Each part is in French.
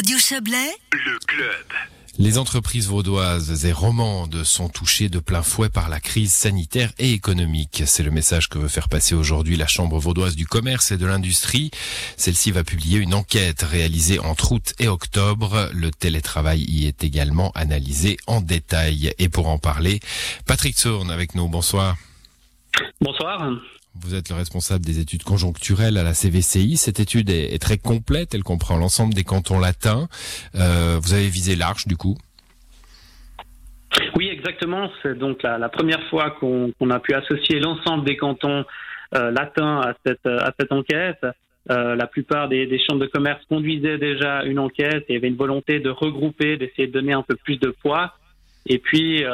Radio Chablais, le club. Les entreprises vaudoises et romandes sont touchées de plein fouet par la crise sanitaire et économique. C'est le message que veut faire passer aujourd'hui la Chambre vaudoise du commerce et de l'industrie. Celle-ci va publier une enquête réalisée entre août et octobre. Le télétravail y est également analysé en détail. Et pour en parler, Patrick Sourne avec nous. Bonsoir. Bonsoir. Vous êtes le responsable des études conjoncturelles à la CVCI. Cette étude est, très complète, elle comprend l'ensemble des cantons latins. Euh, vous avez visé large du coup Oui, exactement. C'est donc la, première fois qu'on a pu associer l'ensemble des cantons euh, latins à cette, à cette enquête. Euh, la plupart des, chambres de commerce conduisaient déjà une enquête et avaient une volonté de regrouper, d'essayer de donner un peu plus de poids. Et puis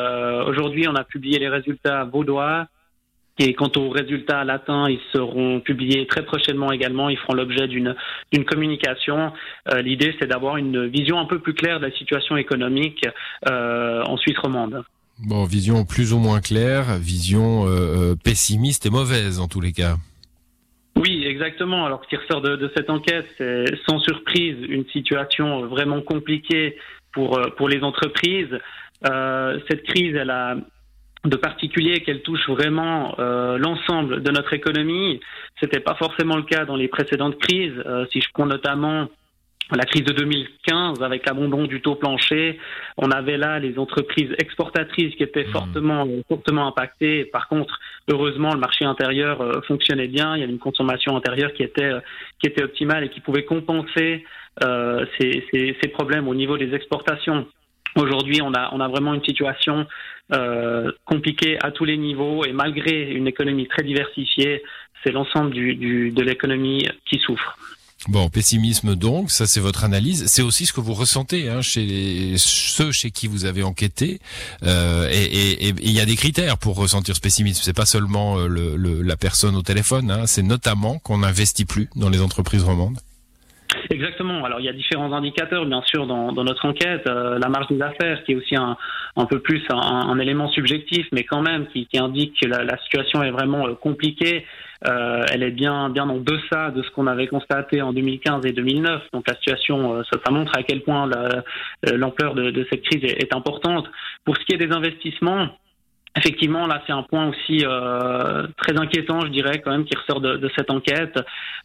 aujourd'hui, on a publié les résultats vaudois et quant aux résultats latins, ils seront publiés très prochainement également. Ils feront l'objet d'une d'une communication. Euh, L'idée, c'est d'avoir une vision un peu plus claire de la situation économique euh, en Suisse romande. Bon, vision plus ou moins claire, vision euh, pessimiste et mauvaise en tous les cas. Oui, exactement. Alors, ce qui ressort de, de cette enquête, c'est sans surprise une situation vraiment compliquée pour pour les entreprises. Euh, cette crise, elle a de particulier qu'elle touche vraiment euh, l'ensemble de notre économie. C'était pas forcément le cas dans les précédentes crises. Euh, si je prends notamment la crise de 2015 avec l'abandon du taux plancher, on avait là les entreprises exportatrices qui étaient mmh. fortement fortement impactées. Par contre, heureusement, le marché intérieur euh, fonctionnait bien. Il y avait une consommation intérieure qui était qui était optimale et qui pouvait compenser ces, ces, ces problèmes au niveau des exportations. Aujourd'hui, on a, on a vraiment une situation euh, compliquée à tous les niveaux et malgré une économie très diversifiée, c'est l'ensemble du, du, de l'économie qui souffre. Bon, pessimisme donc, ça c'est votre analyse. C'est aussi ce que vous ressentez hein, chez ceux chez qui vous avez enquêté. Euh, et il y a des critères pour ressentir ce pessimisme. C'est pas seulement euh, le, le, la personne au téléphone. Hein, c'est notamment qu'on n'investit plus dans les entreprises romandes. Exactement. Alors il y a différents indicateurs, bien sûr, dans, dans notre enquête. Euh, la marge des affaires, qui est aussi un, un peu plus un, un, élément subjectif, mais quand même qui, qui indique que la, la, situation est vraiment euh, compliquée. Euh, elle est bien, bien en deçà de ce qu'on avait constaté en 2015 et 2009. Donc la situation, euh, ça, ça, montre à quel point l'ampleur de, de, cette crise est, est importante. Pour ce qui est des investissements, Effectivement, là, c'est un point aussi euh, très inquiétant, je dirais, quand même, qui ressort de, de cette enquête.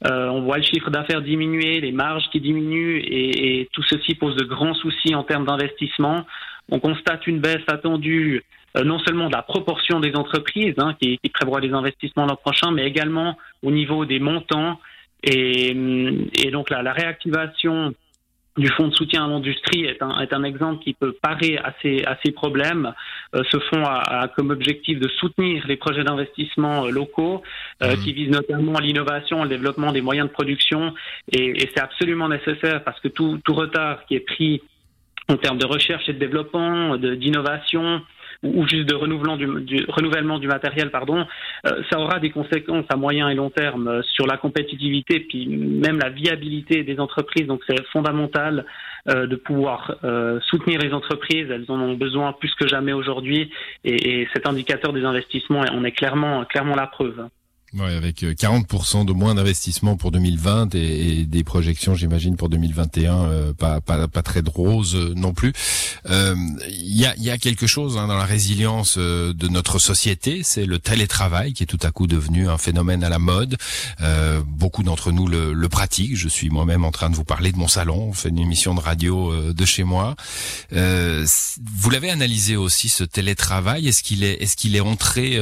Euh, on voit le chiffre d'affaires diminuer, les marges qui diminuent, et, et, tout ceci pose de grands soucis en termes d'investissement. On constate une baisse attendue euh, non seulement de la proportion des entreprises hein, qui, qui, prévoient des investissements l'an prochain, mais également au niveau des montants. Et, et donc la, la réactivation du fonds de soutien à l'industrie est un, est un exemple qui peut parer à ces, à ces problèmes. Ce fonds a, a, comme objectif de soutenir les projets d'investissement euh, locaux euh, mmh. qui visent notamment l'innovation, le développement des moyens de production et, et c'est absolument nécessaire parce que tout, tout retard qui est pris en termes de recherche et de développement, d'innovation, ou juste de renouvellement du, du, renouvellement du matériel, pardon, euh, ça aura des conséquences à moyen et long terme euh, sur la compétitivité, puis même la viabilité des entreprises. Donc c'est fondamental euh, de pouvoir euh, soutenir les entreprises. Elles en ont besoin plus que jamais aujourd'hui, et, et, cet indicateur des investissements, on est clairement clairement la preuve. Ouais, avec 40% euh, de moins d'investissement pour 2020 et, des projections, j'imagine, pour 2021, euh, pas, pas, pas très roses euh, non plus. Il y, a, y, a, quelque chose hein, dans la résilience de notre société, c'est le télétravail qui est tout à coup devenu un phénomène à la mode. Beaucoup d'entre nous le, le, pratiquent. Je suis moi-même en train de vous parler de mon salon. On fait une émission de radio de chez moi. vous l'avez analysé aussi ce télétravail. Est-ce qu'il est, est-ce qu'il est entré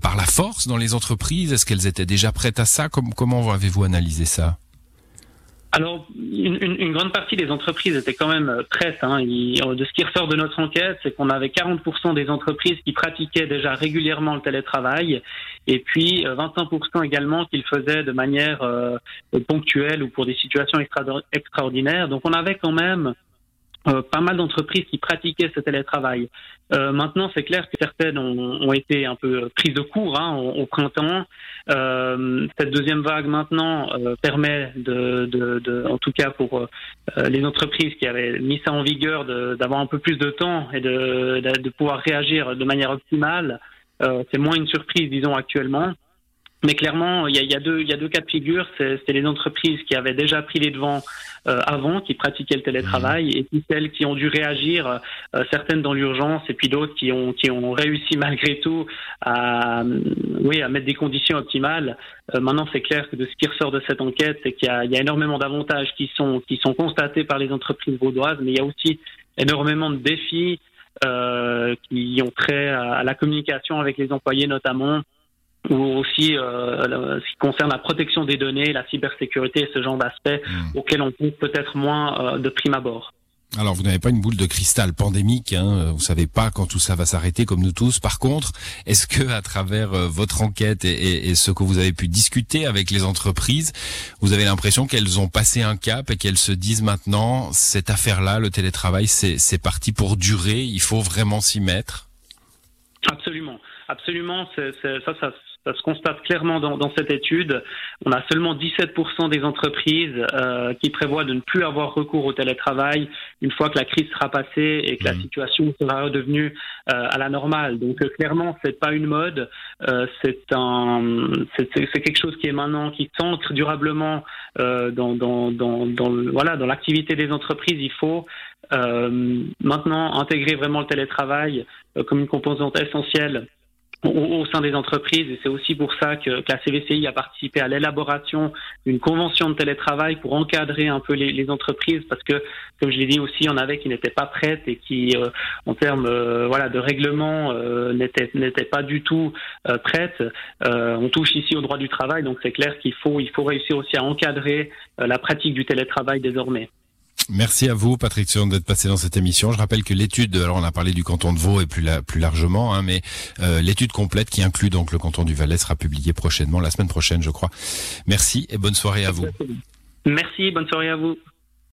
par la force dans les entreprises est-ce qu'elles étaient déjà prêtes à ça? Comment avez-vous analysé ça? Alors, une, grande partie des entreprises étaient quand même euh, prêtes. Hein. de ce qui ressort de notre enquête, c'est qu'on avait 40% des entreprises qui pratiquaient déjà régulièrement le télétravail, et puis 25% euh, également qui le faisaient de manière euh, ponctuelle ou pour des situations extra extraordinaires. Donc, on avait quand même euh, pas mal d'entreprises qui pratiquaient ce télétravail. Euh, maintenant, c'est clair que certaines ont, ont, été un peu prises de court hein, au, au, printemps. Euh, cette deuxième vague maintenant euh, permet, de, de, de, en tout cas pour euh, les entreprises qui avaient mis ça en vigueur, d'avoir un peu plus de temps et de, de pouvoir réagir de manière optimale. c'est moins une surprise, disons, actuellement. Mais clairement, il y a, deux, il y a deux cas de figure. C'est les entreprises qui avaient déjà pris les devants euh, avant, qui pratiquaient le télétravail, mmh. et puis celles qui ont dû réagir, euh, certaines dans l'urgence, et puis d'autres qui ont, qui ont réussi malgré tout à, oui, à mettre des conditions optimales. Euh, maintenant, c'est clair que de ce qui ressort de cette enquête, c'est qu'il y, y, a énormément d'avantages qui sont, qui sont constatés par les entreprises vaudoises, mais il y a aussi énormément de défis qui ont trait à la communication avec les employés notamment ou aussi euh, ce qui concerne la protection des données, la cybersécurité et ce genre d'aspects hmm. auxquels on trouve peut-être moins euh, de prime abord. Alors vous n'avez pas une boule de cristal pandémique, hein, vous savez pas quand tout ça va s'arrêter comme nous tous. Par contre, est-ce que à travers euh, votre enquête et, et, ce que vous avez pu discuter avec les entreprises, vous avez l'impression qu'elles ont passé un cap et qu'elles se disent maintenant cette affaire-là, le télétravail, c'est parti pour durer, il faut vraiment s'y mettre? Absolument, absolument. ça, ça, ça se constate clairement dans, dans, cette étude. On a seulement 17% des entreprises euh, qui prévoient de ne plus avoir recours au télétravail une fois que la crise sera passée et que la mmh. situation sera redevenue euh, à la normale. Donc euh, clairement, c'est pas une mode, euh, c'est un, c'est quelque chose qui est maintenant qui s'ancre durablement euh, dans, dans, dans, dans, voilà dans l'activité des entreprises. Il faut maintenant intégrer vraiment le télétravail comme une composante essentielle au, sein des entreprises. Et c'est aussi pour ça que, la CVCI a participé à l'élaboration d'une convention de télétravail pour encadrer un peu les, entreprises. Parce que comme je l'ai dit aussi il y en avait qui n'étaient pas prêtes et qui euh, en termes euh, voilà de règlement euh, n'étaient n'étaient pas du tout prêtes on touche ici au droit du travail. Donc c'est clair qu'il faut il faut réussir aussi à encadrer la pratique du télétravail désormais Merci à vous, Patrick Sion, d'être passé dans cette émission. Je rappelle que l'étude, alors on a parlé du canton de Vaud et plus, largement, hein, mais euh, l'étude complète qui inclut donc le canton du Valais sera publiée prochainement, la semaine prochaine, je crois. Merci et bonne soirée à vous. Merci, bonne soirée à vous.